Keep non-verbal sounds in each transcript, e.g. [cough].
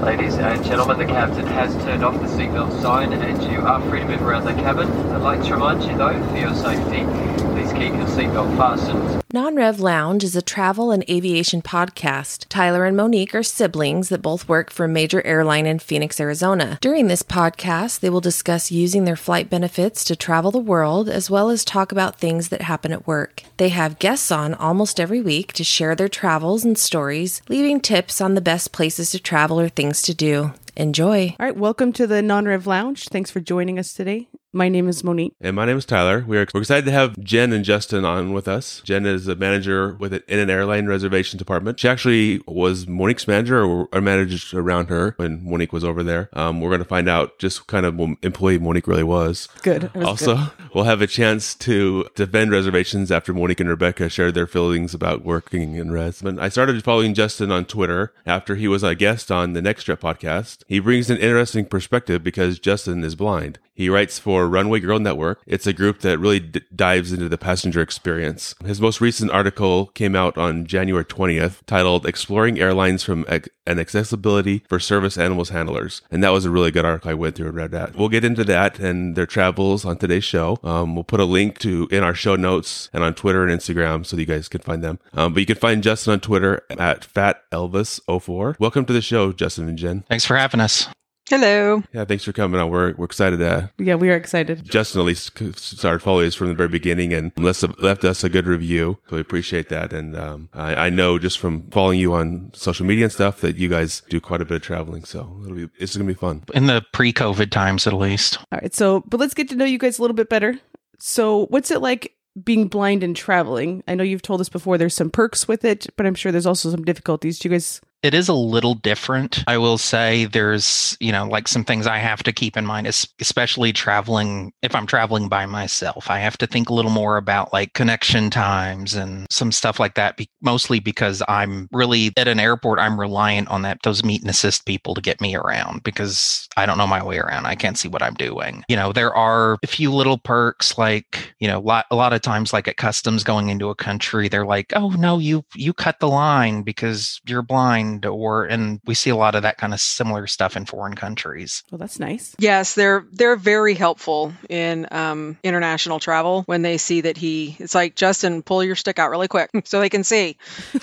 Ladies and gentlemen, the captain has turned off the seatbelt sign and you are free to move around the cabin. I'd like to remind you though, for your safety, please keep your seatbelt fastened. Non Rev Lounge is a travel and aviation podcast. Tyler and Monique are siblings that both work for a major airline in Phoenix, Arizona. During this podcast, they will discuss using their flight benefits to travel the world as well as talk about things that happen at work. They have guests on almost every week to share their travels and stories, leaving tips on the best places to travel or things to do. Enjoy. All right, welcome to the Non Rev Lounge. Thanks for joining us today. My name is Monique. And my name is Tyler. We are we're excited to have Jen and Justin on with us. Jen is a manager with it in an airline reservation department. She actually was Monique's manager or, or managed around her when Monique was over there. Um, we're going to find out just kind of employee Monique really was. Good. Was also, good. we'll have a chance to defend reservations after Monique and Rebecca shared their feelings about working in res. But I started following Justin on Twitter after he was a guest on the Next Trip podcast. He brings an interesting perspective because Justin is blind. He writes for Runway Girl Network. It's a group that really d- dives into the passenger experience. His most recent article came out on January 20th titled Exploring Airlines from an Accessibility for Service Animals Handlers. And that was a really good article. I went through and read that. We'll get into that and their travels on today's show. Um, we'll put a link to in our show notes and on Twitter and Instagram so you guys can find them. Um, but you can find Justin on Twitter at FatElvis04. Welcome to the show, Justin and Jen. Thanks for having us. Hello. Yeah, thanks for coming on. We're, we're excited to Yeah, we are excited. Justin at least started following us from the very beginning and left, left us a good review. So we appreciate that. And um, I, I know just from following you on social media and stuff that you guys do quite a bit of traveling. So it'll be it's gonna be fun. In the pre COVID times, at least. All right, so, but let's get to know you guys a little bit better. So, what's it like being blind and traveling? I know you've told us before there's some perks with it, but I'm sure there's also some difficulties. Do you guys It is a little different. I will say there's, you know, like some things I have to keep in mind, especially traveling. If I'm traveling by myself, I have to think a little more about like connection times and some stuff like that. Mostly because I'm really at an airport, I'm reliant on that those meet and assist people to get me around because I don't know my way around. I can't see what I'm doing. You know, there are a few little perks like, you know, lot, a lot of times like at customs going into a country, they're like, "Oh no, you you cut the line because you're blind." Or and we see a lot of that kind of similar stuff in foreign countries. Well, that's nice. Yes, they're they're very helpful in um, international travel when they see that he. It's like Justin, pull your stick out really quick [laughs] so they can see,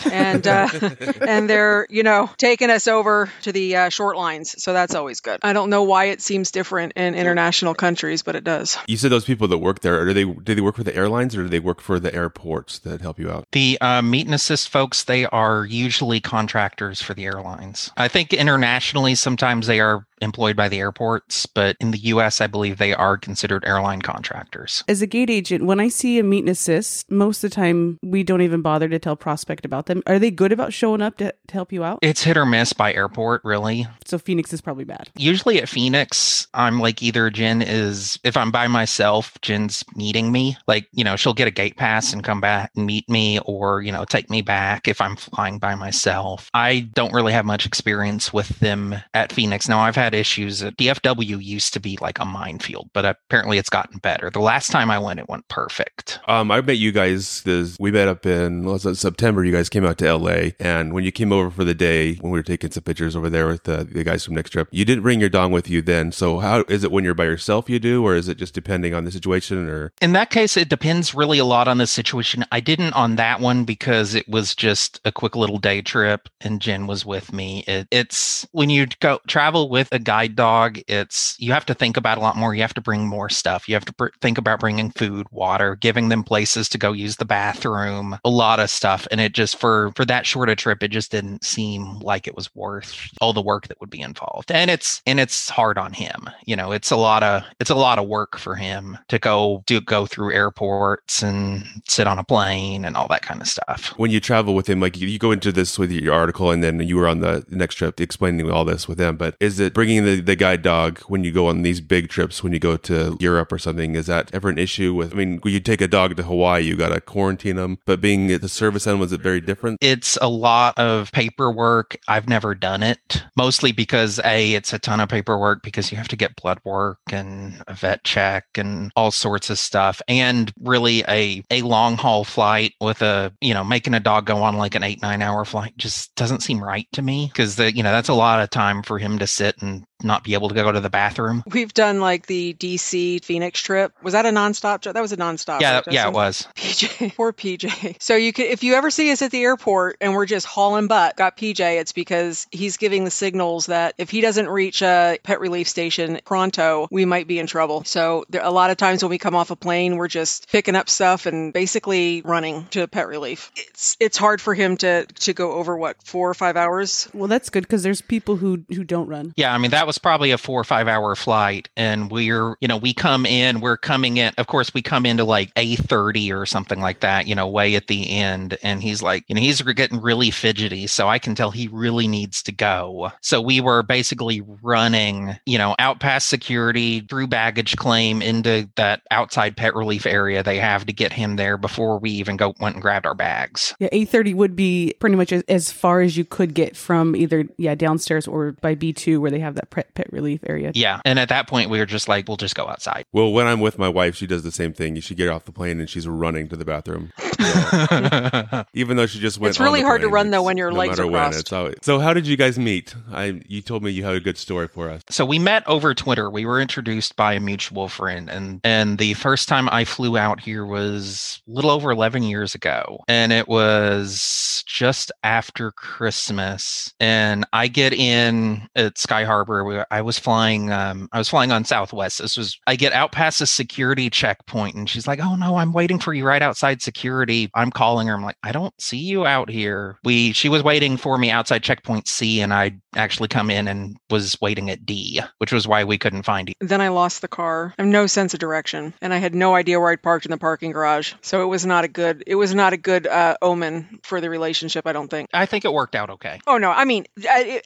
and uh, [laughs] and they're you know taking us over to the uh, short lines. So that's always good. I don't know why it seems different in international countries, but it does. You said those people that work there, do they do they work for the airlines or do they work for the airports that help you out? The uh, meet and assist folks, they are usually contractors for the airlines. I think internationally, sometimes they are employed by the airports, but in the US, I believe they are considered airline contractors. As a gate agent, when I see a meet and assist, most of the time we don't even bother to tell prospect about them. Are they good about showing up to, to help you out? It's hit or miss by airport, really. So Phoenix is probably bad. Usually at Phoenix, I'm like either Jen is, if I'm by myself, Jen's meeting me. Like, you know, she'll get a gate pass and come back and meet me or, you know, take me back if I'm flying by myself. I don't really have much experience with them at Phoenix. Now, I've had issues. At DFW used to be like a minefield, but apparently it's gotten better. The last time I went, it went perfect. Um, I met you guys. This, we met up in what was it, September. You guys came out to LA, and when you came over for the day, when we were taking some pictures over there with the, the guys from Next Trip, you didn't bring your dong with you then. So how is it when you're by yourself? You do, or is it just depending on the situation? Or In that case, it depends really a lot on the situation. I didn't on that one because it was just a quick little day trip and Jen was with me. It, it's when you go travel with a guide dog, it's you have to think about a lot more. You have to bring more stuff. You have to br- think about bringing food, water, giving them places to go use the bathroom, a lot of stuff. And it just for for that short a trip, it just didn't seem like it was worth all the work that would be involved. And it's and it's hard on him. You know, it's a lot of it's a lot of work for him to go to go through airports and sit on a plane and all that kind of stuff. when you travel with him, like you, you go into this with your article, and then you were on the next trip explaining all this with him. But is it bringing bringing the, the guide dog when you go on these big trips, when you go to Europe or something, is that ever an issue with? I mean, when you take a dog to Hawaii, you got to quarantine them, but being at the service end, was it very different? It's a lot of paperwork. I've never done it, mostly because A, it's a ton of paperwork because you have to get blood work and a vet check and all sorts of stuff. And really a, a long haul flight with a, you know, making a dog go on like an eight, nine hour flight just doesn't seem right to me because you know, that's a lot of time for him to sit and and not be able to go to the bathroom. We've done like the DC Phoenix trip. Was that a nonstop? trip? That was a nonstop. Yeah, right, yeah, it was. PJ, [laughs] poor PJ. So you could, if you ever see us at the airport and we're just hauling butt, got PJ, it's because he's giving the signals that if he doesn't reach a pet relief station pronto, we might be in trouble. So there, a lot of times when we come off a plane, we're just picking up stuff and basically running to pet relief. It's it's hard for him to to go over what four or five hours. Well, that's good because there's people who who don't run. Yeah, I mean that was probably a four or five hour flight, and we're you know we come in, we're coming in. Of course, we come into like a thirty or something like that, you know, way at the end, and he's like, you know, he's getting really fidgety, so I can tell he really needs to go. So we were basically running, you know, out past security through baggage claim into that outside pet relief area they have to get him there before we even go went and grabbed our bags. Yeah, eight thirty would be pretty much as, as far as you could get from either yeah downstairs or by B two where they have that pet, pet relief area. Yeah, and at that point we were just like, we'll just go outside. Well, when I'm with my wife, she does the same thing. She get off the plane and she's running to the bathroom, [laughs] even though she just went. It's really on the hard to run, though, when your no legs are when, crossed. it's always- so, how did you guys meet? I you told me you had a good story for us. So we met over Twitter. We were introduced by a mutual friend, and and the first time I flew out here was a little over eleven years ago, and it was just after Christmas. And I get in at Sky Harbor. We- I was flying. Um, I was flying on Southwest. This was. I get out past a security checkpoint, and she's like, "Oh no, I'm waiting for you right outside security." I'm calling her. I'm like, "I don't see you out here." We. She was waiting for me outside checkpoint C, and I actually come in and was waiting at D, which was why we couldn't find you. Then I lost the car. I have no sense of direction, and I had no idea where I'd parked in the parking garage. So it was not a good. It was not a good uh, omen for the relationship. I don't think. I think it worked out okay. Oh no, I mean,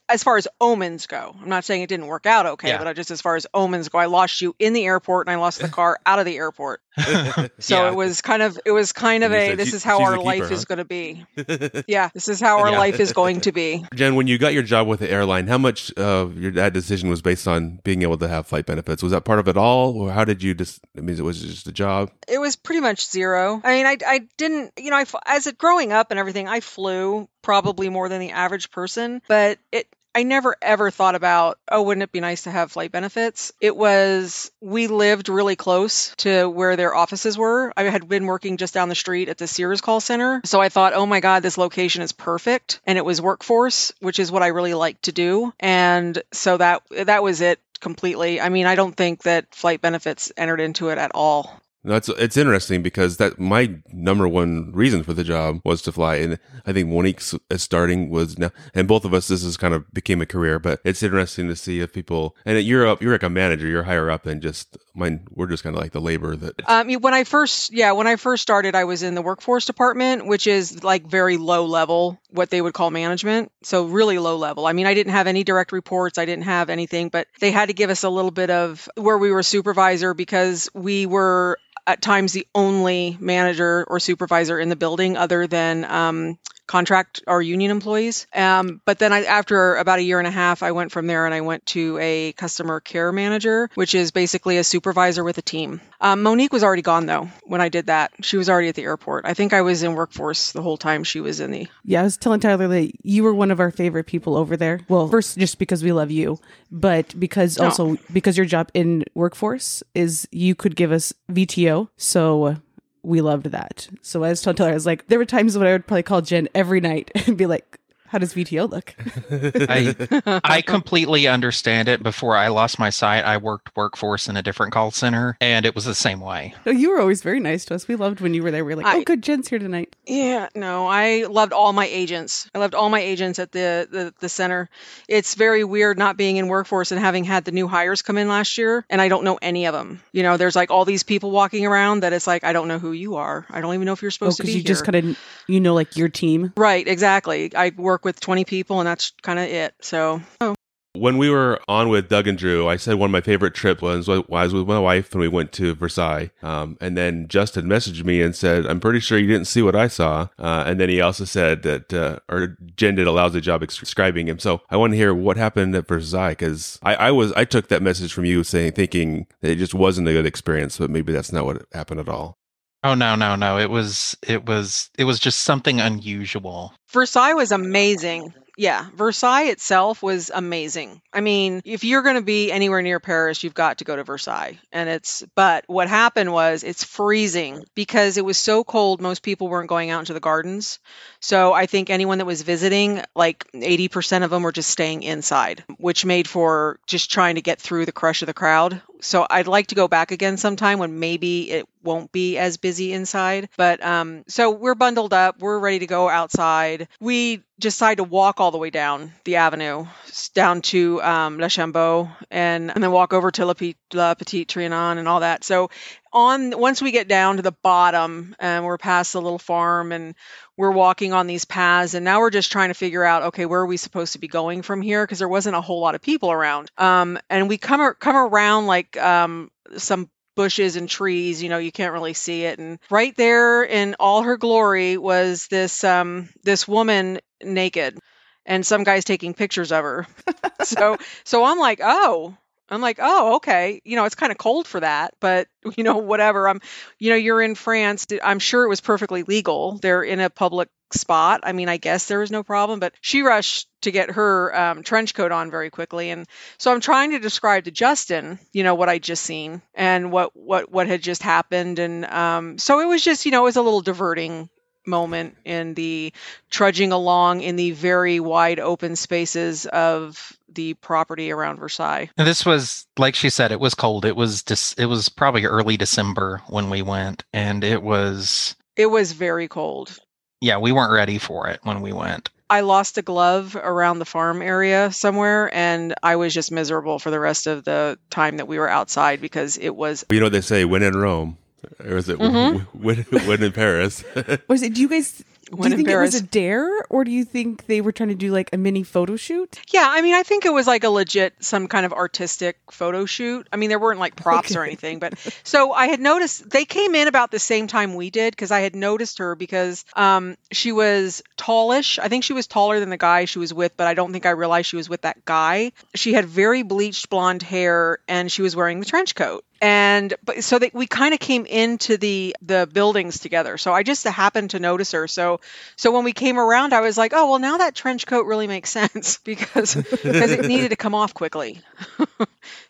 as far as omens go, I'm not saying it didn't work out okay, Yeah. but I just as far as omens go, I lost you in the airport and I lost the car out of the airport. [laughs] So Yeah. it was kind of, it was kind of a, this she- is how our a life keeper, is going to be. [laughs] Yeah, this is how our Yeah. life is going to be. [laughs] Jen, when you got your job with the airline, how much of your that decision was based on being able to have flight benefits? Was that part of it all, or how did you just? I mean, it was it just a job? It was pretty much zero. I mean, I, I didn't, you know, I, as it growing up and everything, I flew probably more than the average person, but it, I never ever thought about, oh, wouldn't it be nice to have flight benefits? It was, we lived really close to where their offices were. I had been working just down the street at the Sears call center. So I thought, oh my God, this location is perfect. And it was workforce, which is what I really like to do. And so that, that was it completely. I mean, I don't think that flight benefits entered into it at all. No, it's interesting because that my number one reason for the job was to fly, and I think Monique's starting was now, and both of us this is kind of became a career. But it's interesting to see if people and you're up, you're like a manager, you're higher up than just mine. We're just kind of like the labor that. Um, when I first, yeah, when I first started, I was in the workforce department, which is like very low level, what they would call management. So really low level. I mean, I didn't have any direct reports. I didn't have anything, but they had to give us a little bit of where we were supervisor because we were at times the only manager or supervisor in the building other than um, contract or union employees. Um, but then I, after about a year and a half, I went from there and I went to a customer care manager, which is basically a supervisor with a team. Um, Monique was already gone though when I did that. She was already at the airport. I think I was in workforce the whole time she was in the. Yeah, I was telling Tyler that you were one of our favorite people over there. Well, first just because we love you, but because No. also because your job in workforce is you could give us VTO, so we loved that. So I was telling Tyler, I was like, there were times when I would probably call Jen every night [laughs] and be like, "How does VTO look?" [laughs] I I [laughs] completely understand it. Before I lost my sight, I worked workforce in a different call center, and it was the same way. No, you were always very nice to us. We loved when you were there. We were like, I- "Oh, good, Jen's here tonight." Yeah, no, I loved all my agents. I loved all my agents at the, the the center. It's very weird not being in workforce and having had the new hires come in last year, and I don't know any of them. You know, there's like all these people walking around that it's like I don't know who you are. I don't even know if you're Oh, supposed to be here. because you here. just kind of you know like your team. right, exactly. I work with 20 people, and that's kind of it. So, oh, when we were on with Doug and Drew, I said one of my favorite trips was was with my wife when we went to Versailles. Um, and then Justin messaged me and said, I'm pretty sure you didn't see what I saw. Uh, and then he also said that, uh, or Jen did a lousy job describing him. So I want to hear what happened at Versailles because I, I was, I took that message from you saying, thinking that it just wasn't a good experience, but maybe that's not what happened at all. Oh no, no, no. It was it was it was just something unusual. Versailles was amazing. Yeah, Versailles itself was amazing. I mean, if you're going to be anywhere near Paris, you've got to go to Versailles. And it's, but what happened was it's freezing because it was so cold, most people weren't going out into the gardens. So I think anyone that was visiting, like 80% of them were just staying inside, which made for just trying to get through the crush of the crowd. So I'd like to go back again sometime when maybe it won't be as busy inside. But um, so we're bundled up, we're ready to go outside. We decide to walk all the way down the avenue, down to um, Le Chambeau, and, and then walk over to La, P- La Petite Trianon and all that. So on once we get down to the bottom and we're past the little farm and we're walking on these paths and now we're just trying to figure out okay where are we supposed to be going from here? Because there wasn't a whole lot of people around. Um, and we come come around like um, some bushes and trees you know you can't really see it. And right there in all her glory was this um, this woman naked and some guys taking pictures of her. [laughs] So so i'm like oh I'm like, oh, okay. You know, it's kind of cold for that, but [laughs] you know, whatever. I'm, you know, you're in France. I'm sure it was perfectly legal. They're in a public spot. I mean, I guess there was no problem, but she rushed to get her um, trench coat on very quickly, and so I'm trying to describe to Justin, you know, what I just seen and what what what had just happened, and um, so it was just, you know, it was a little diverting moment in the trudging along in the very wide open spaces of the property around Versailles. And this was like she said it was cold. It was just it was probably early December when we went and it was it was very cold. Yeah, we weren't ready for it when we went. I lost a glove around the farm area somewhere, and I was just miserable for the rest of the time that we were outside because it was. You know what they say: when in Rome, or is it mm-hmm. when, when in Paris? [laughs] was it? Do you guys do you think it was a dare, or do you think they were trying to do like a mini photo shoot? Yeah, I mean, I think it was like a legit, some kind of artistic photo shoot. I mean, there weren't like props okay. or anything, but so I had noticed they came in about the same time we did because I had noticed her because um, she was tallish. I think she was taller than the guy she was with, but I don't think I realized she was with that guy. She had very bleached blonde hair and she was wearing the trench coat and but so that we kind of came into the the buildings together. So i just happened to notice her. So so when we came around i was like oh well now that trench coat really makes [laughs] sense because because it needed to come off quickly. [laughs]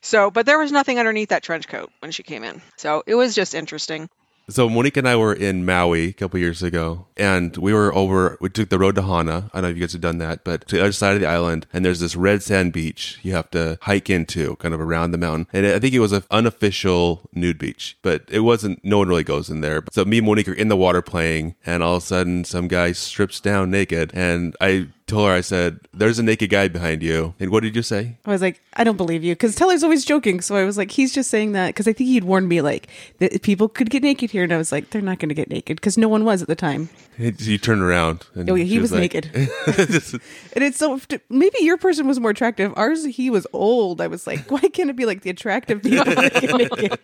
So but there was nothing underneath that trench coat when she came in. So it was just interesting so Monique and I were in Maui a couple years ago, and we were over. We took the road to Hana. I don't know if you guys have done that, but to the other side of the island, and there's this red sand beach you have to hike into, kind of around the mountain. And I think it was an unofficial nude beach, but it wasn't. No one really goes in there. So me and Monique are in the water playing, and all of a sudden, some guy strips down naked, and I told her, I said, "There's a naked guy behind you." And what did you say? I was like, "I don't believe you," because Tyler's always joking. So I was like, "He's just saying that," because I think he'd warned me like that people could get naked here, and I was like, "They're not going to get naked," because no one was at the time. You turned around. And oh yeah, he was, was like, naked. [laughs] [laughs] and it's so maybe your person was more attractive. Ours, he was old. I was like, why can't it be like the attractive people get [laughs] naked?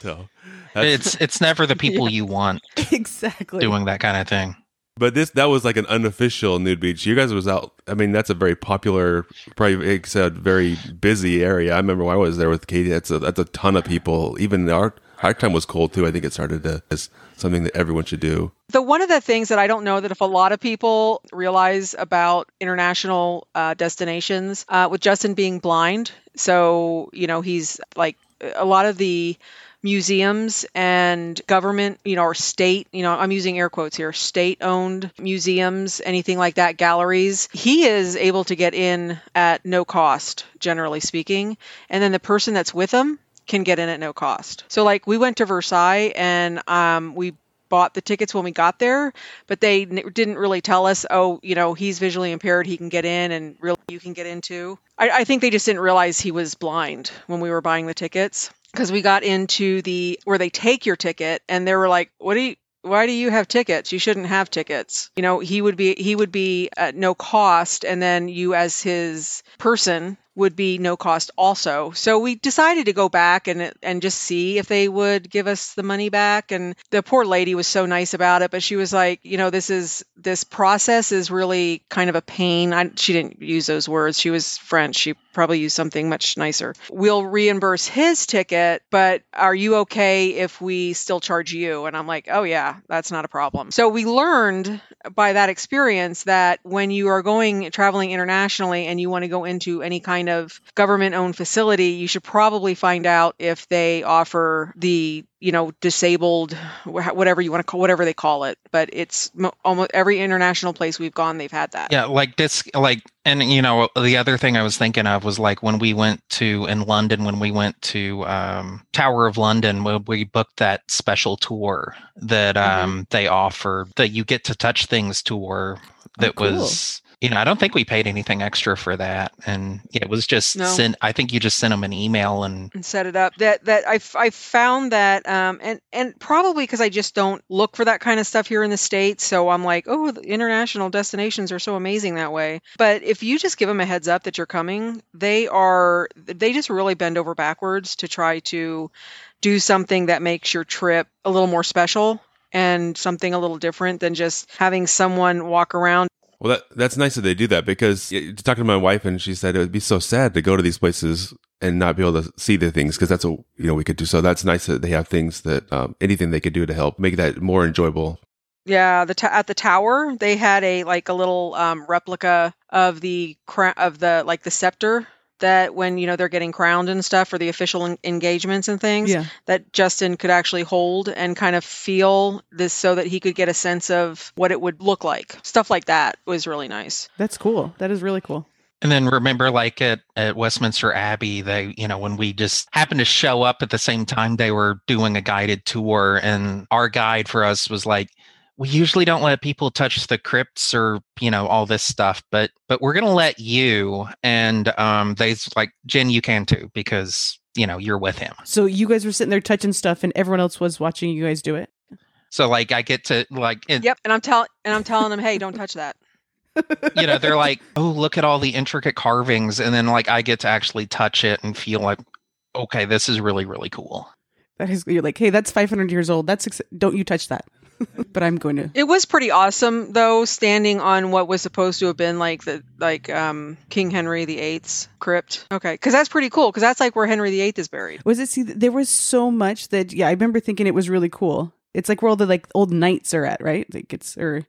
So it's it's never the people you want exactly doing that kind of thing. But this that was like an unofficial nude beach. You guys was out. I mean, that's a very popular, probably like said, very busy area. I remember when I was there with Katie. That's a that's a ton of people. Even our our time was cold too. I think it started to, as something that everyone should do. The one of the things that I don't know that if a lot of people realize about international uh, destinations, uh, with Justin being blind, so you know he's like a lot of the museums and government, you know, or state, you know, I'm using air quotes here, state owned museums, anything like that, galleries, he is able to get in at no cost, generally speaking. And then the person that's with him can get in at no cost. So, like, we went to Versailles and um, we bought the tickets when we got there, but they n- didn't really tell us, oh, you know, he's visually impaired, he can get in, and really you can get into. I, I think they just didn't realize he was blind when we were buying the tickets because we got into the where they take your ticket and they were like, "What do you?" Why do you have tickets? You shouldn't have tickets. You know, he would be he would be at no cost and then you as his person would be no cost also. So we decided to go back and and just see if they would give us the money back. And the poor lady was so nice about it, but she was like, you know, this is this process is really kind of a pain. I, she didn't use those words. She was French. She probably used something much nicer. We'll reimburse his ticket, but are you okay if we still charge you? And I'm like, oh, yeah, that's not a problem. So we learned by that experience that when you are going traveling internationally and you want to go into any kind of government owned facility, you should probably find out if they offer the you know disabled whatever you want to call whatever they call it but it's almost every international place we've gone they've had that yeah like this like and you know the other thing i was thinking of was like when we went to in london when we went to um, tower of london when we booked that special tour that mm-hmm. um, they offer that you get to touch things tour that oh, cool. was you know, I don't think we paid anything extra for that, and it was just no. sent. I think you just sent them an email and, and set it up. That that I I found that, um, and and probably because I just don't look for that kind of stuff here in the states, so I'm like, oh, the international destinations are so amazing that way. But if you just give them a heads up that you're coming, they are they just really bend over backwards to try to do something that makes your trip a little more special and something a little different than just having someone walk around well, that, that's nice that they do that because talking to my wife and she said it would be so sad to go to these places and not be able to see the things because that's what you know we could do. So that's nice that they have things that um, anything they could do to help make that more enjoyable. Yeah, the at the tower they had a like a little um, replica of the of the like the scepter that when you know they're getting crowned and stuff for the official en- engagements and things yeah. that Justin could actually hold and kind of feel this so that he could get a sense of what it would look like. Stuff like that was really nice. That's cool. That is really cool. And then remember, like at, at Westminster Abbey, they, you know, when we just happened to show up at the same time they were doing a guided tour, and our guide for us was like, we usually don't let people touch the crypts or you know all this stuff but but we're gonna let you and um they like jen you can too because you know you're with him. So you guys were sitting there touching stuff and everyone else was watching you guys do it? So like i get to like it, yep and i'm telling and i'm telling them hey don't touch that. You know they're like oh look at all the intricate carvings and then like i get to actually touch it and feel like okay this is really really cool. That is you're like hey that's 500 years old. That's ex- don't you touch that [laughs] but I'm going to. It was pretty awesome though, standing on what was supposed to have been like the like um King Henry VIII's crypt. Okay, because that's pretty cool. Because that's like where Henry VIII is buried. Was it? See, there was so much that yeah, I remember thinking it was really cool. It's like where all the like old knights are at, right? Like it's or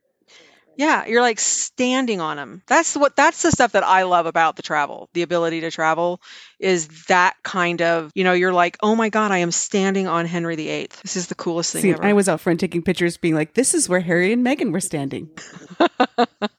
yeah, you're like standing on them. That's what that's the stuff that I love about the travel. The ability to travel is that kind of, you know, you're like, "Oh my god, I am standing on Henry VIII. This is the coolest thing See, ever." I was out front taking pictures being like, "This is where Harry and Meghan were standing." [laughs]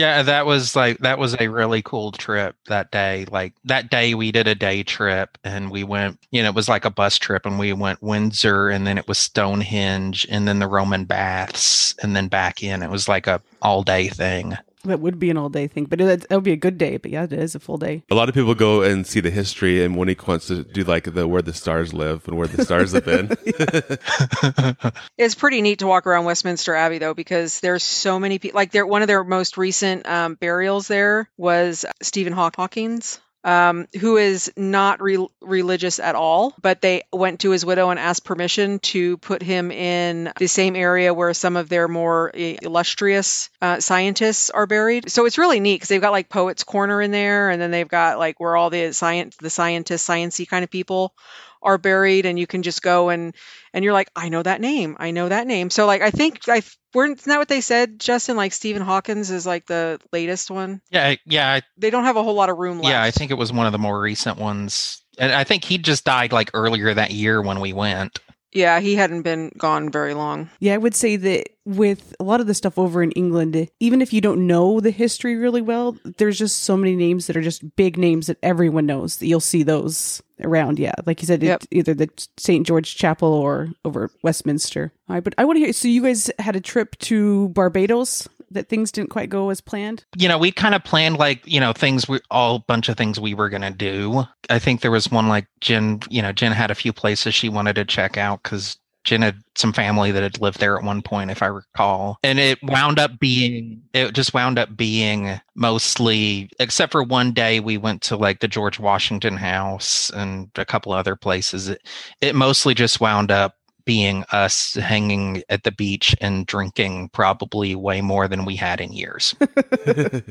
Yeah, that was like that was a really cool trip that day. Like that day we did a day trip and we went, you know, it was like a bus trip and we went Windsor and then it was Stonehenge and then the Roman baths and then back in. It was like a all day thing. That would be an all day thing, but it, would be a good day. But yeah, it is a full day. A lot of people go and see the history, and Monique wants to do like the where the stars live and where the stars have been. [laughs] it's pretty neat to walk around Westminster Abbey though, because there's so many people. Like, there, one of their most recent um, burials there was Stephen Hawking's um, who is not re- religious at all, but they went to his widow and asked permission to put him in the same area where some of their more illustrious uh, scientists are buried. So it's really neat because they've got like Poets Corner in there, and then they've got like where all the science, the scientists, sciency kind of people are buried and you can just go and and you're like i know that name i know that name. So like i think i weren't that what they said justin? Like stephen hawkins is like the latest one? Yeah yeah they don't have a whole lot of room left yeah i think it was one of the more recent ones. And i think he just died like earlier that year when we went yeah, he hadn't been gone very long. Yeah, I would say that with a lot of the stuff over in England, even if you don't know the history really well, there's just so many names that are just big names that everyone knows. That you'll see those around. Yeah, like you said, yep. either the St. George Chapel or over Westminster. All right, but I want to hear. So you guys had a trip to Barbados that things didn't quite go as planned? You know, we kind of planned like, you know, things we all bunch of things we were going to do. I think there was one like Jen, you know, Jen had a few places she wanted to check out cuz Jen had some family that had lived there at one point, if I recall. And it wound up being, it just wound up being mostly, except for one day we went to like the George Washington House and a couple other places. It, it mostly just wound up being us hanging at the beach and drinking probably way more than we had in years. [laughs]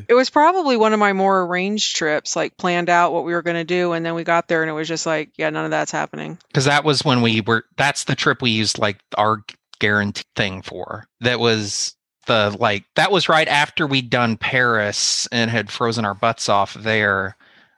It was probably one of my more arranged trips, like planned out what we were going to do. And then we got there and it was just like, yeah, none of that's happening. Because that was when we were, that's the trip we used like our guarantee thing for. That was the like, that was right after we'd done Paris and had frozen our butts off there.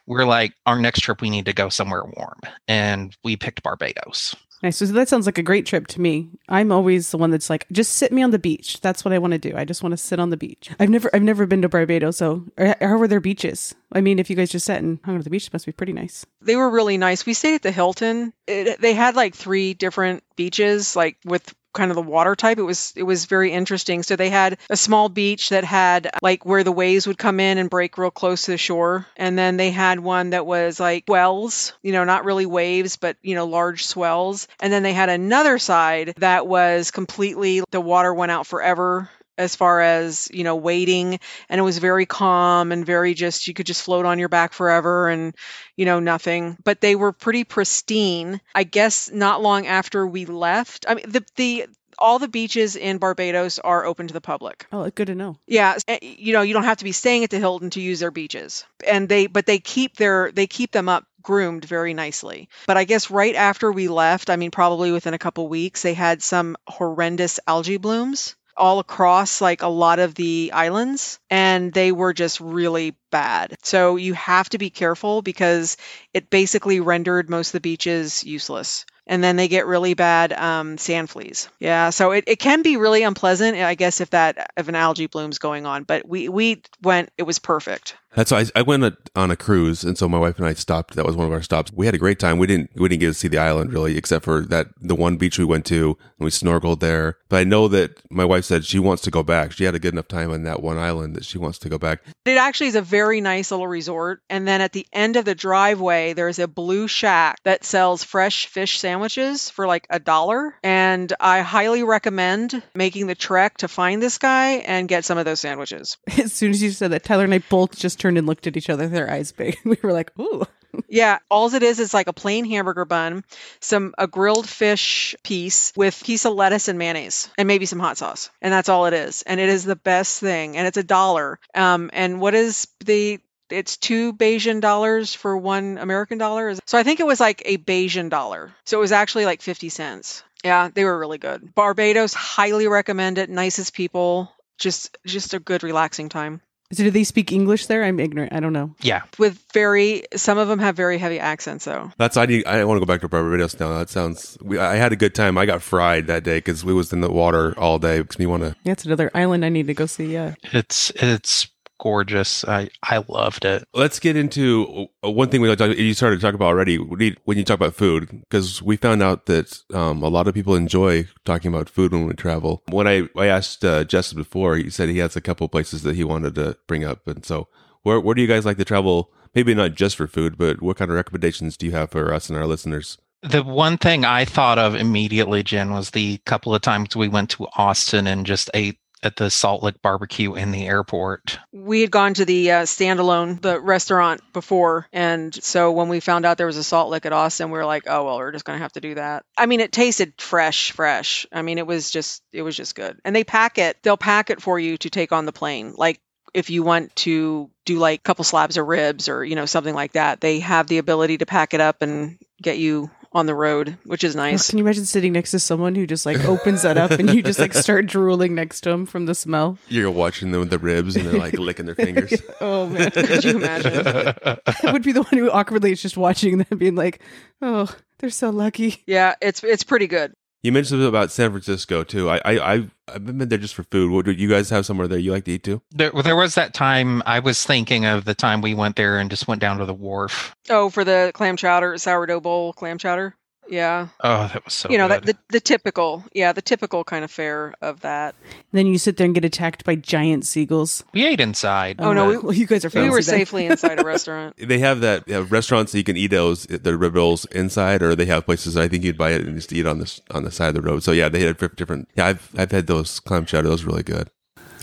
We're like, our next trip, we need to go somewhere warm. And we picked Barbados. Nice. So that sounds like a great trip to me. I'm always the one that's like, just sit me on the beach. That's what I want to do. I just want to sit on the beach. I've never, I've never been to Barbados. So, how were their beaches? I mean, if you guys just sat and hung on the beach, it must be pretty nice. They were really nice. We stayed at the Hilton. It, they had like three different beaches, like with kind of the water type. It was it was very interesting. So they had a small beach that had like where the waves would come in and break real close to the shore. And then they had one that was like wells, you know not really waves but you know large swells. And then they had another side that was completely the water went out forever as far as you know waiting and it was very calm and very just you could just float on your back forever and you know nothing but they were pretty pristine i guess not long after we left i mean the the all the beaches in Barbados are open to the public. Oh, good to know. Yeah, eh, you know, you don't have to be staying at the Hilton to use their beaches. And they but they keep their they keep them up groomed very nicely. But I guess right after we left, I mean probably within a couple weeks, they had some horrendous algae blooms all across like a lot of the islands and they were just really bad. So you have to be careful because it basically rendered most of the beaches useless. And then they get really bad um, sand fleas. Yeah, so it, it can be really unpleasant, I guess, if that if an algae bloom's going on. But we we went, it was perfect. That's why I, I went a, on a cruise, and so my wife and I stopped. That was one of our stops. We had a great time. We didn't we didn't get to see the island really, except for that the one beach we went to, and we snorkeled there. But I know that my wife said she wants to go back. She had a good enough time on that one island that she wants to go back. It actually is a very nice little resort. And then at the end of the driveway, there's a blue shack that sells fresh fish sandwiches for like a dollar. And I highly recommend making the trek to find this guy and get some of those sandwiches. [laughs] As soon as you said that, Tyler and I both just turned and looked at each other, their eyes big. [laughs] We were like, ooh. Yeah, all it is is like a plain hamburger bun, some a grilled fish piece with piece of lettuce and mayonnaise, and maybe some hot sauce, and that's all it is. And it is the best thing, and it's a dollar. Um, and what is the it's two Bajan dollars for one American dollar. So I think it was like a Bajan dollar. So it was actually like 50 cents. Yeah, they were really good. Barbados, highly recommend it. Nicest people. Just just a good relaxing time. So do they speak English there? I'm ignorant. I don't know. Yeah. With very some of them have very heavy accents though. That's I need. I want to go back to Barbados now. That sounds. We, I had a good time. I got fried that day because we was in the water all day. Makes me want to. That's another island I need to go see. Yeah. It's it's gorgeous. I I loved it. Let's get into uh, one thing we like. to- You started to talk about already when you talk about food because we found out that um, a lot of people enjoy talking about food when we travel. When I I asked uh, Justin before, he said he has a couple places that he wanted to bring up, and so where where do you guys like to travel? Maybe not just for food, but what kind of recommendations do you have for us and our listeners? The one thing I thought of immediately, Jen, was the couple of times we went to Austin and just ate at the Salt Lick Barbecue in the airport. We had gone to the uh, standalone, the restaurant before, and so when we found out there was a Salt Lick at Austin, we were like, "Oh well, we're just gonna have to do that." I mean, it tasted fresh, fresh. I mean, it was just, it was just good. And they pack it, they'll pack it for you to take on the plane, like. If you want to do like a couple slabs of ribs or you know something like that, they have the ability to pack it up and get you on the road, which is nice. Can you imagine sitting next to someone who just like opens that up and you just like start drooling next to them from the smell? You're watching them with the ribs and they're like licking their fingers. [laughs] Oh man, [laughs] Could you imagine? I would be the one who awkwardly is just watching them, being like, "Oh, they're so lucky." Yeah, it's it's pretty good. You mentioned something about San Francisco too. I I I've, I've been there just for food. What do you guys have somewhere there you like to eat too? There, there was that time I was thinking of the time we went there and just went down to the wharf. Oh, for the clam chowder, sourdough bowl clam chowder. Yeah. Oh, that was so you know, good. that, the, the typical, yeah, the typical kind of fare of that. Then you sit there and get attacked by giant seagulls. we ate inside. Oh, no, we- well, you guys are fancy. we were then. safely [laughs] inside a restaurant. They have that uh, restaurants that you can eat those the rib rolls inside, or they have places I think you'd buy it and just eat on this on the side of the road. So yeah, they had different. Yeah, I've I've had those clam chowder. Those are really good.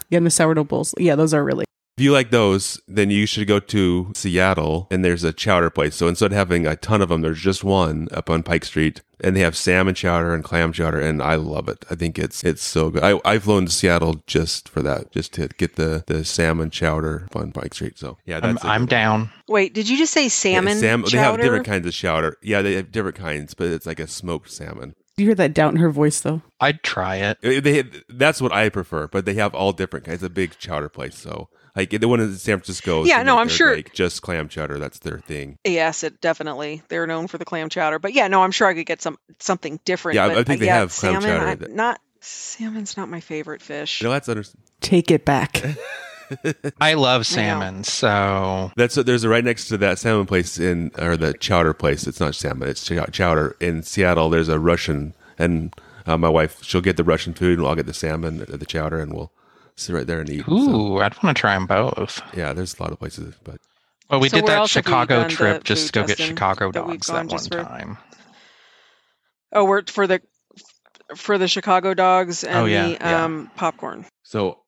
Yeah, and the sourdough bowls. Yeah, those are really. If you like those, then you should go to Seattle and there's a chowder place. So instead of having a ton of them, there's just one up on Pike Street and they have salmon chowder and clam chowder and I love it. I think it's it's so good. I, I've flown to Seattle just for that, just to get the, the salmon chowder on Pike Street. So yeah, I'm, that's a I'm down. Wait, did you just say Yeah, salmon? sam- They have different kinds of chowder. Yeah, they have different kinds, but it's like a smoked salmon. Do you hear that doubt in her voice, though? I'd try it. They that's what I prefer, but they have all different kinds. It's a big chowder place, so like the one in San Francisco. Yeah, no, like I'm sure- Like just clam chowder, that's their thing. Yes, it definitely. They're known for the clam chowder, but yeah, no, I'm sure I could get some something different. Yeah, I- but, I think uh, they yeah, have clam salmon. chowder I- that- not salmon's not my favorite fish. You know, that's under, Take it back. [laughs] I love salmon, so that's there's a right next to that salmon place in or the chowder place. It's not salmon, it's chow- chowder in Seattle. There's a Russian, and uh, my wife she'll get the Russian food, and I'll get the salmon, uh, the chowder, and we'll sit right there and eat. So, ooh, I'd want to try them both. yeah, there's a lot of places, but Well, we So did that else have we Chicago trip just to go get Chicago dogs gone that one for- time. Oh, we're for the for the Chicago dogs and Oh, yeah, the yeah. um, popcorn. So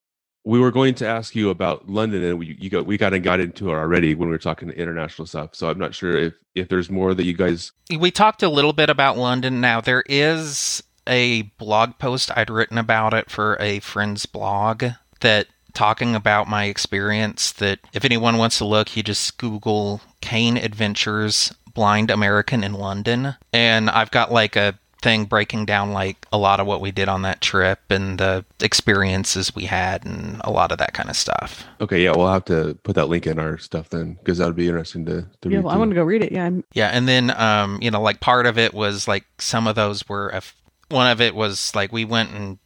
we were going to ask you about London, and we you got we kind of got into it already when we were talking international stuff. So I'm not sure if if there's more that you guys. We talked a little bit about London. Now there is a blog post I'd written about it for a friend's blog that talking about my experience that if anyone wants to look, you just Google Kane Adventures Blind American in London. And I've got like a thing breaking down like a lot of what we did on that trip and the experiences we had and a lot of that kind of stuff. Okay, yeah, we'll have to put that link in our stuff then because that would be interesting to. to yeah, read well, I too. want to go read it. Yeah, I'm, Yeah, and then um, you know, like part of it was like some of those were a f- one of it was like we went and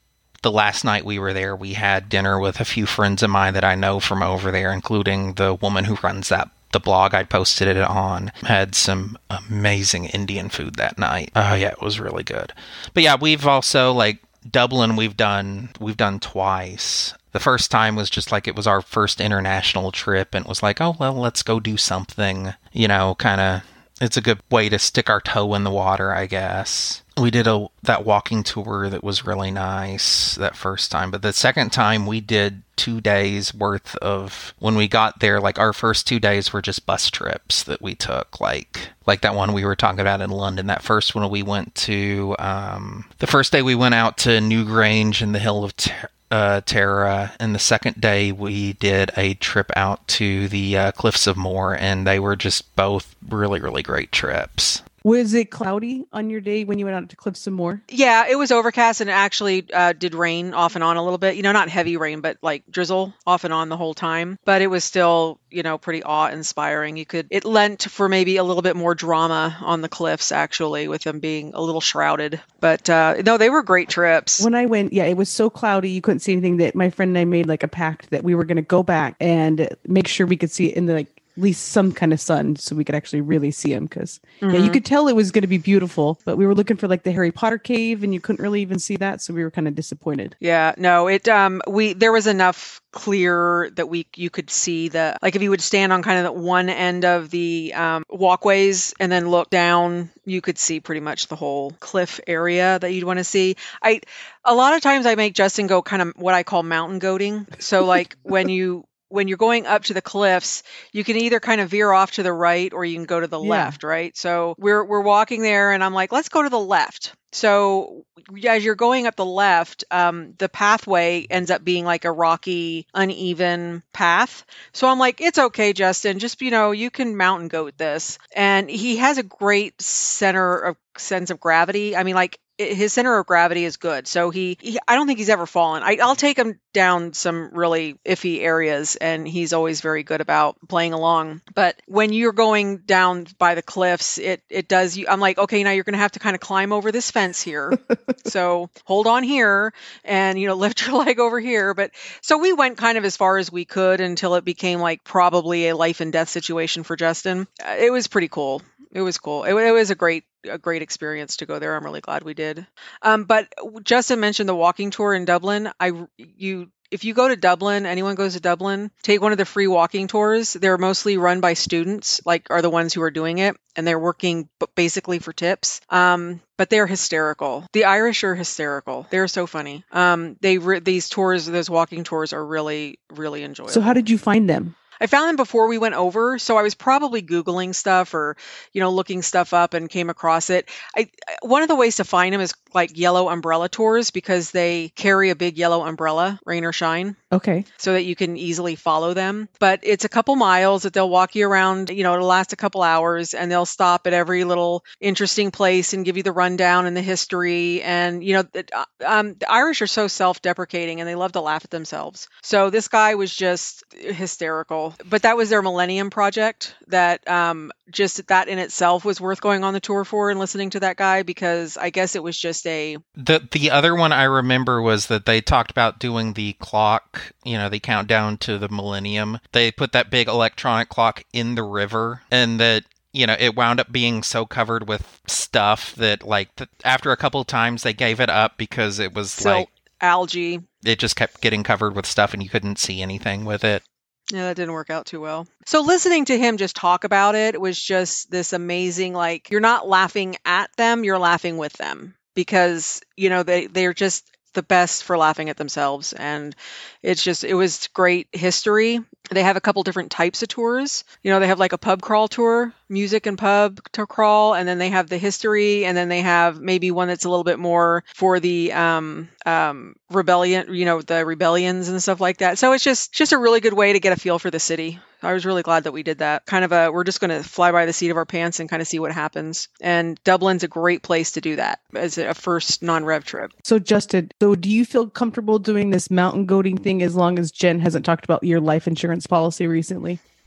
the last night we were there, we had dinner with a few friends of mine that I know from over there, including the woman who runs that the blog I posted it on. Had some amazing Indian food that night. Oh yeah, it was really good. But yeah, we've also like Dublin we've done we've done twice. The first time was just like it was our first international trip and it was like, oh well, let's go do something, you know, kind of it's a good way to stick our toe in the water, I guess. We did a that walking tour that was really nice that first time, but the second time we did 2 days worth of when we got there like our first 2 days were just bus trips that we took like like that one we were talking about in London. That first one we went to um the first day we went out to Newgrange and the Hill of Ter- uh, Tara, and the second day we did a trip out to the uh, Cliffs of Moher, and they were just both really, really great trips. Was it cloudy on your day when you went out to Cliffs of Moher? Yeah, it was overcast and it actually uh, did rain off and on a little bit. You know, not heavy rain, but like drizzle off and on the whole time. But it was still, you know, pretty awe-inspiring. You could it lent for maybe a little bit more drama on the cliffs actually, with them being a little shrouded. But uh, no, they were great trips. When I went, yeah, it was so cloudy you couldn't see anything. That my friend and I made like a pact that we were going to go back and make sure we could see it in the like at least some kind of sun so we could actually really see him because yeah you Mhm. could tell it was going to be beautiful but we were looking for like the harry potter cave and you couldn't really even see that so we were kind of disappointed Yeah, no, it um we there was enough clear that we you could see the like if you would stand on kind of the one end of the um, walkways and then look down, you could see pretty much the whole cliff area that you'd want to see. I a lot of times I make Justin go kind of what I call mountain goading So like when you when you're going up to the cliffs, you can either kind of veer off to the right or you can go to the Yeah. left, right? So we're we're walking there and I'm like, let's go to the left. So as you're going up the left, um, the pathway ends up being like a rocky, uneven path. So I'm like, it's okay, Justin. Just you know, you can mountain goat this. And he has a great center of sense of gravity. I mean, like his center of gravity is good. So he, he I don't think he's ever fallen. I, I'll take him down some really iffy areas, and he's always very good about playing along. But when you're going down by the cliffs, it it does. You, I'm like, okay, now you're going to have to kind of climb over this fence here. [laughs] so hold on here, and you know, [laughs] lift your leg over here. But so we went kind of as far as we could until it became like probably a life and death situation for Justin. Uh, It was pretty cool. It was cool. It, it was a great a great experience to go there. I'm really glad we did. Um, but Justin mentioned the walking tour in Dublin. I you if you go to Dublin, anyone goes to Dublin, take one of the free walking tours. They're mostly run by students, like are the ones who are doing it, and they're working basically for tips. Um, but they're hysterical. The Irish are hysterical. They're so funny. Um, they re- these tours, those walking tours, are really really enjoyable. So how did you find them? I found them before we went over, so I was probably googling stuff or, you know, looking stuff up and came across it. I one of the ways to find them is like yellow umbrella tours because they carry a big yellow umbrella, rain or shine, Okay. so that you can easily follow them. But it's a couple miles that they'll walk you around, you know, it'll last a couple hours and they'll stop at every little interesting place and give you the rundown and the history and, you know, uh, um, the Irish are so self-deprecating and they love to laugh at themselves. So this guy was just hysterical. But that was their Millennium Project. That um, just that in itself was worth going on the tour for and listening to that guy because I guess it was just a The the other one I remember was that they talked about doing the clock, you know, they count down to the millennium. They put that big electronic clock in the river and that you know, it wound up being so covered with stuff that like th- after a couple times they gave it up because it was silt, like algae. it just kept getting covered with stuff and you couldn't see anything with it. Yeah, that didn't work out too well. So listening to him just talk about it was just this amazing like you're not laughing at them, you're laughing with them because, you know, they they're just the best for laughing at themselves and it's just it was great history. They have a couple different types of tours. You know, they have like a pub crawl tour, music and pub to crawl, and then they have the history, and then they have maybe one that's a little bit more for the um, um, rebellion, you know, the rebellions and stuff like that. So it's just just a really good way to get a feel for the city. I was really glad that we did that. Kind of a we're just going to fly by the seat of our pants and kind of see what happens. And Dublin's a great place to do that as a first non-rev trip. So Justin, so do you feel comfortable doing this mountain goating thing as long as Jen hasn't talked about your life insurance policy recently? [laughs]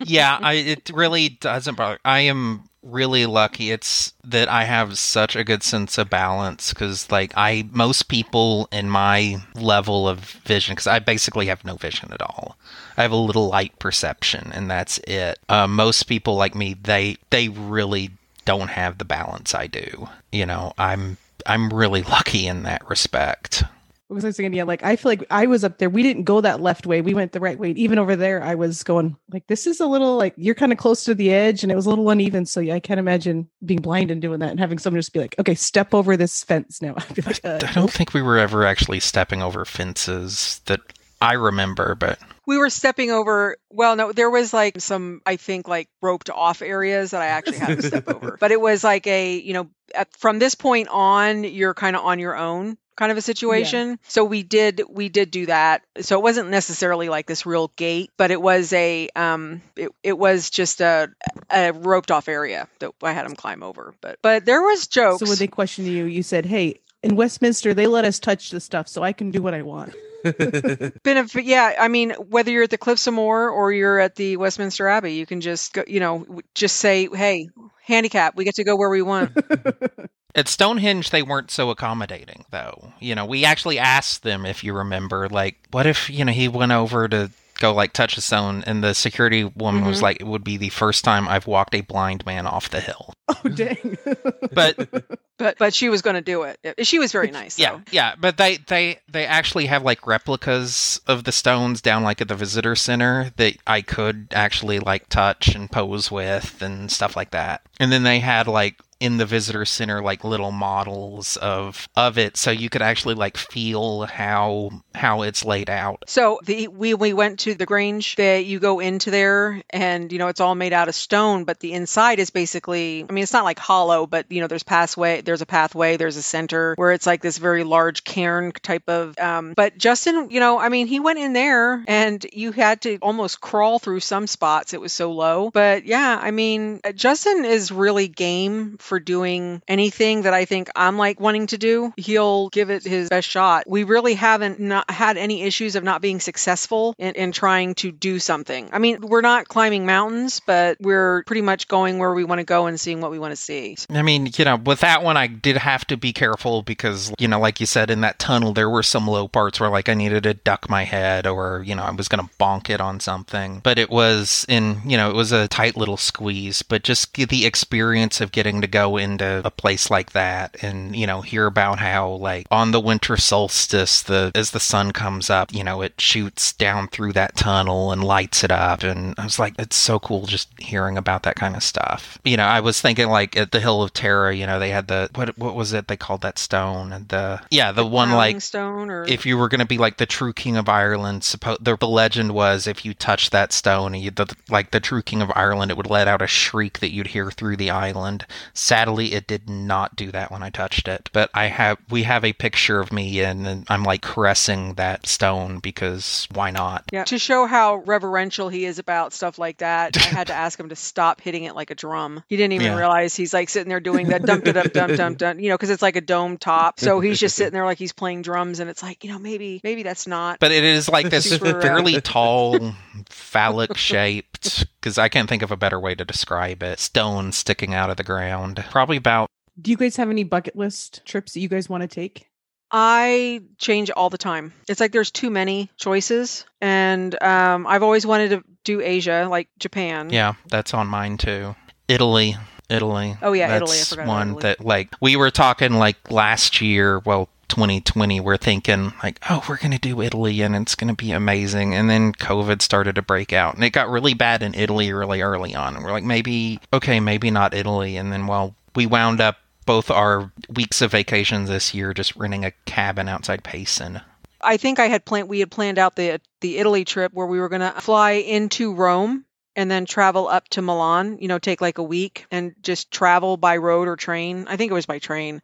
yeah, I it really doesn't bother. I am really lucky it's that I have such a good sense of balance cuz like I most people in my level of vision cuz I basically have no vision at all. I have a little light perception and that's it. Uh, most people like me they they really don't have the balance I do. You know, I'm I'm really lucky in that respect. Because I was thinking, yeah, like I feel like I was up there. We didn't go that left way. We went the right way. Even over there, I was going like, this is a little like you're kind of close to the edge, and it was a little uneven. So yeah, I can't imagine being blind and doing that and having someone just be like, okay, step over this fence now. [laughs] I'd be like, uh, I don't think we were ever actually stepping over fences that I remember, but We were stepping over. Well, no, there was like some, I think, like roped off areas that I actually had to step [laughs] over. But it was like a, you know, at, from this point on, you're kind of on your own kind of a situation. So we did we did do that. So it wasn't necessarily like this real gate, but it was a um it, it was just a a roped off area that I had them climb over. But but there was jokes. so when they questioned you, you said, hey, in Westminster, they let us touch the stuff, so I can do what I want. [laughs] benefit yeah i mean whether you're at the cliffs of moher or you're at the westminster abbey you can just go you know just say hey handicap we get to go where we want [laughs] At Stonehenge, they weren't so accommodating, though. You know, we actually asked them, if you remember, like, what if, you know, he went over to go, like, touch a stone, and the security woman was Mhm. like, it would be the first time I've walked a blind man off the hill. [laughs] oh dang! [laughs] But, but but she was going to do it she was very nice yeah, though. yeah, but they, they, they actually have, like, replicas of the stones down, like, at the visitor center that I could actually, like, touch and pose with and stuff like that. And then they had, like, in the visitor center like little models of of it so you could actually like feel how how it's laid out So the we we went to the Grange. That you go into there, and you know it's all made out of stone, but the inside is basically. I mean, it's not like hollow, but you know there's pathway. There's a pathway. There's a center where it's like this very large cairn type of. Um, but Justin, you know, I mean, he went in there, and you had to almost crawl through some spots. It was so low. But yeah, I mean, Justin is really game for doing anything that I think I'm like wanting to do, he'll give it his best shot. We really haven't not had any issues of not being successful in, in trying to do something. I mean, we're not climbing mountains, but we're pretty much going where we want to go and seeing what we want to see. I mean, you know, with that one, I did have to be careful because, you know, like you said, in that tunnel, there were some low parts where, like, I needed to duck my head or, you know, I was going to bonk it on something. But it was in, you know, it was a tight little squeeze. But just the experience of getting to go into a place like that and, you know, hear about how, like, on the winter solstice, the as the sun comes up, you know, it shoots down through that tunnel and lights it up. And I was like, it's so cool just hearing about that kind of stuff. You know, I was thinking, like, at the Hill of Tara, you know, they had the, what, what was it they called that stone? The, yeah, the, one like, stone or if you were going to be like the true king of Ireland, suppo- the, the legend was if you touched that stone, you, the, like the true king of Ireland, it would let out a shriek that you'd hear through the island. Sadly, it did not do that when I touched it. But I have we have a picture of me and, and I'm like caressing that stone because why not? Yeah, to show how reverential he is about stuff like that, I had to [laughs] ask him to stop hitting it like a drum. He didn't even Yeah. realize he's like sitting there doing that dum dum dum dum dum, [laughs] you know, because it's like a dome top. So he's just sitting there like he's playing drums, and it's like, you know, maybe maybe that's not. But it is like this Super, uh, fairly [laughs] tall, phallic shaped, because I can't think of a better way to describe it, stone sticking out of the ground. Probably about Do you guys have any bucket list trips that you guys want to take? I change all the time. It's like there's too many choices, and um, I've always wanted to do Asia, like Japan. Yeah, that's on mine too. Italy. Italy. Oh, yeah, that's Italy. I forgot about one Italy. that like we were talking like last year, well 2020 we're thinking like oh we're going to do Italy and it's going to be amazing. And then covid started to break out and it got really bad in Italy really early on. And we're like maybe okay maybe not Italy. And then well we wound up both our weeks of vacations this year just renting a cabin outside Payson. I think I had planned we had planned out the the Italy trip where we were going to fly into Rome and then travel up to Milan, you know, take like a week and just travel by road or train. I think it was by train.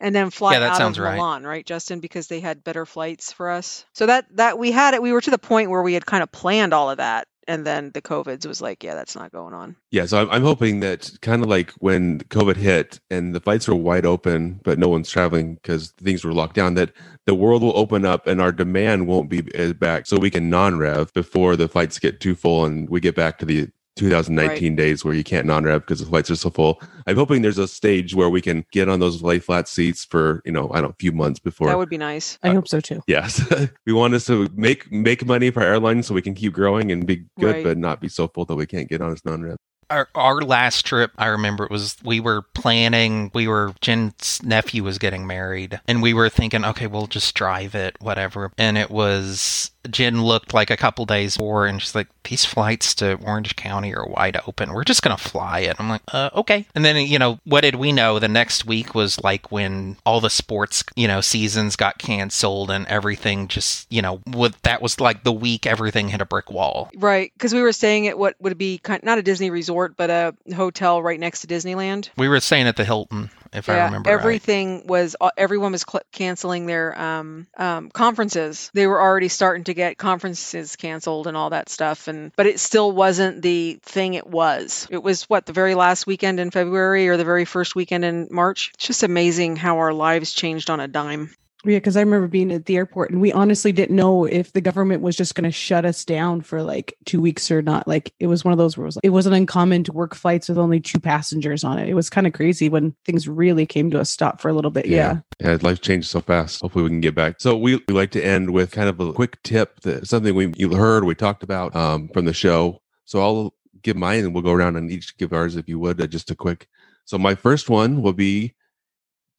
And then fly Yeah, out of right. Milan, right, Justin, because they had better flights for us. So that that we had it we were to the point where we had kind of planned all of that and then the covids was like, yeah, that's not going on. Yeah, so I'm, I'm hoping that kind of like when COVID hit and the flights were wide open, but no one's traveling because things were locked down, that the world will open up and our demand won't be back so we can non-rev before the flights get too full and we get back to the 2019 days where you can't non-rev because the flights are so full. I'm hoping there's a stage where we can get on those lay flat seats for, you know, I don't know, a few months before. that would be nice. I uh, hope so too. Yes, [laughs] we want us to make make money for airlines so we can keep growing and be good, Right. but not be so full that we can't get on as non-rev. our, our last trip, I remember it was we were planning. We were Jen's nephew was getting married, and we were thinking, okay, we'll just drive it, whatever. And it was Jen looked like a couple days before, and she's like, these flights to Orange County are wide open. We're just gonna fly it. I'm like, uh, okay. And then you know, what did we know? The next week was like when all the sports, you know, seasons got canceled and everything just, you know, with that was like the week everything hit a brick wall. Right, because we were staying at what would be kind not a Disney resort, but a hotel right next to Disneyland. We were staying at the Hilton, if I remember right. everything was uh, everyone was cl- canceling their um, um, conferences. They were already starting to get conferences canceled and all that stuff, and but it still wasn't the thing it was. It was what the very last weekend in February or the very first weekend in March. It's just amazing how our lives changed on a dime. Yeah, because I remember being at the airport and we honestly didn't know if the government was just going to shut us down for like two weeks or not. Like it was one of those rules. it, was it wasn't uncommon to work flights with only two passengers on it. It was kind of crazy when things really came to a stop for a little bit. Yeah. Yeah, life changed so fast. Hopefully, we can get back. So we, we like to end with kind of a quick tip, that something we you heard, we talked about um, from the show. So I'll give mine, and we'll go around and each give ours, if you would, uh, just a quick. So my first one will be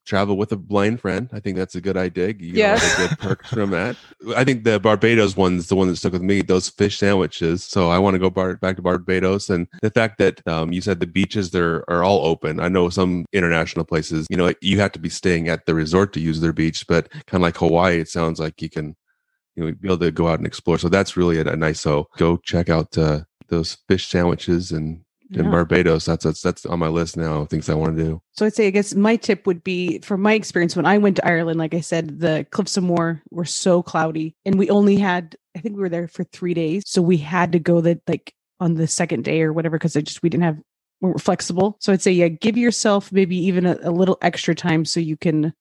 travel with a blind friend. I think that's a good idea. You get a Yes. good perks from that. [laughs] I think the Barbados one's the one that stuck with me. Those fish sandwiches. So I want to go bar- back to Barbados, and the fact that um, you said the beaches there are all open. I know some international places, you know, you have to be staying at the resort to use their beach, but kind of like Hawaii, it sounds like you can, you know, be able to go out and explore. So that's really a, a nice. So go check out uh, those fish sandwiches and. In Yeah. Barbados, that's, that's that's on my list now. Things I want to do. So I'd say, I guess my tip would be from my experience when I went to Ireland, like I said, the Cliffs of Moher were so cloudy and we only had, I think we were there for three days. So we had to go that like on the second day or whatever, because I just, we didn't have more flexible. So I'd say, yeah, give yourself maybe even a, a little extra time so you can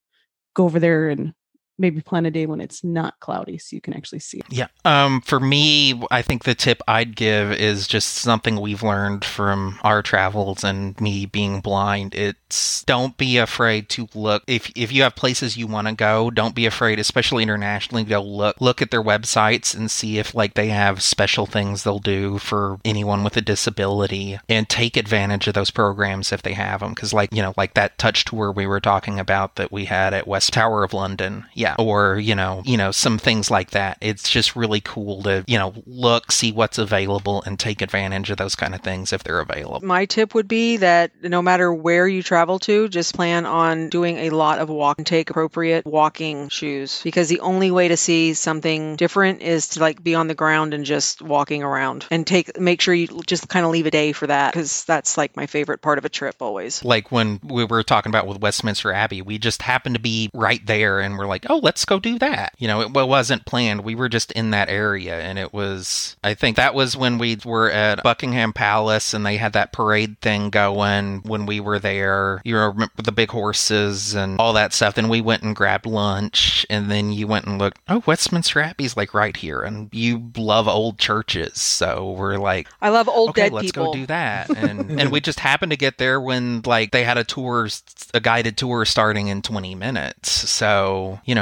go over there and maybe plan a day when it's not cloudy so you can actually see. Yeah. Um, for me, I think the tip I'd give is just something we've learned from our travels and me being blind. It's don't be afraid to look. If if you have places you want to go, don't be afraid, especially internationally, go look look at their websites and see if like they have special things they'll do for anyone with a disability and take advantage of those programs if they have them. Because like you know like that touch tour we were talking about that we had at West Tower of London. Yeah yeah, or you know, you know, some things like that. It's just really cool to you know look, see what's available, and take advantage of those kind of things if they're available. My tip would be that no matter where you travel to, just plan on doing a lot of walk and take appropriate walking shoes because the only way to see something different is to like be on the ground and just walking around and take make sure you just kind of leave a day for that because that's like my favorite part of a trip always. Like when we were talking about with Westminster Abbey, we just happened to be right there and we're like, oh, let's go do that. You know, it wasn't planned. We were just in that area. And it was, I think that was when we were at Buckingham Palace and they had that parade thing going when we were there. You remember the big horses and all that stuff. Then we went and grabbed lunch. And then you went and looked, oh, Westminster Abbey's like right here. And you love old churches. So we're like, I love old okay, dead let's people. go do that. [laughs] And, and we just happened to get there when like they had a tour, a guided tour starting in 20 minutes. So, you know,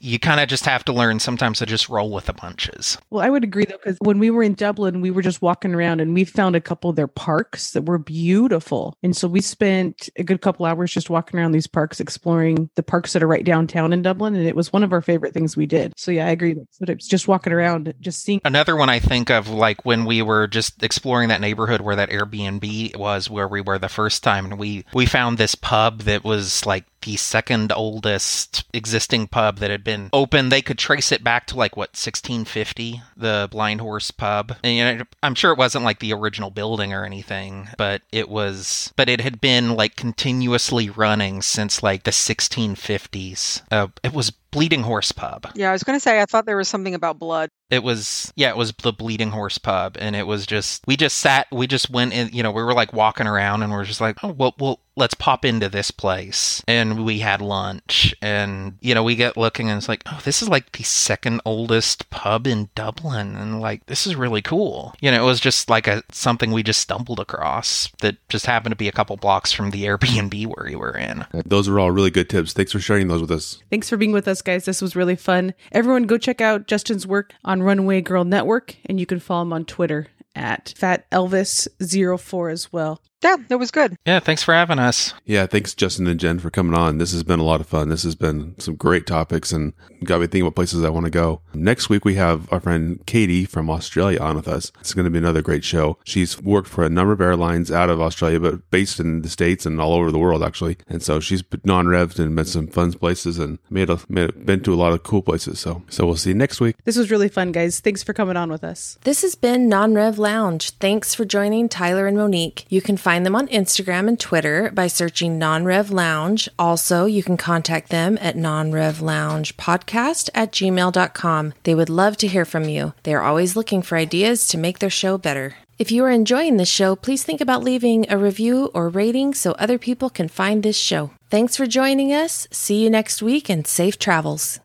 you kind of just have to learn sometimes to just roll with the punches. Well, I would agree though, because when we were in Dublin, we were just walking around and we found a couple of their parks that were beautiful. And so we spent a good couple hours just walking around these parks, exploring the parks that are right downtown in Dublin. And it was one of our favorite things we did. So yeah, I agree. But it's just walking around, just seeing. Another one I think of, like when we were just exploring that neighborhood where that Airbnb was, where we were the first time, and we we found this pub that was like the second oldest existing pub that had been open. They could trace it back to like what 1650, the Blind Horse Pub. And you know, I'm sure it wasn't like the original building or anything, but it was. But it had been like continuously running since like the 1650s. Uh, it was Bleeding Horse Pub. Yeah, I was going to say I thought there was something about blood. It was yeah, it was the Bleeding Horse Pub, and it was just we just sat, we just went in, you know, we were like walking around, and we are just like, oh well, well, let's pop into this place, and we had lunch, and you know, we get looking, and it's like, oh, this is like the second oldest pub in Dublin, and like this is really cool. You know, it was just like a something we just stumbled across that just happened to be a couple blocks from the Airbnb where we were in. Uh, those are all really good tips. Thanks for sharing those with us. Thanks for being with us, guys. This was really fun. Everyone, go check out Justin's work on Runaway Girl Network, and you can follow him on Twitter at Fat Elvis04 as well. Yeah, that was good. Yeah, thanks for having us. Yeah, thanks Justin and Jen for coming on. This has been a lot of fun. This has been some great topics and got me thinking about places I want to go. Next week we have our friend Katie from Australia on with us. It's going to be another great show. She's worked for a number of airlines out of Australia, but based in the states and all over the world actually. And so she's non-revved and been some fun places and made a, made, been to a lot of cool places. So so we'll see you next week. This was really fun, guys. Thanks for coming on with us. This has been Non Rev Lounge. Thanks for joining Tyler and Monique. You can find them on Instagram and Twitter by searching Non Rev Lounge. Also, you can contact them at nonrevloungepodcast at gmail.com. They would love to hear from you. They are always looking for ideas to make their show better. If you are enjoying this show, please think about leaving a review or rating so other people can find this show. Thanks for joining us. See you next week and safe travels.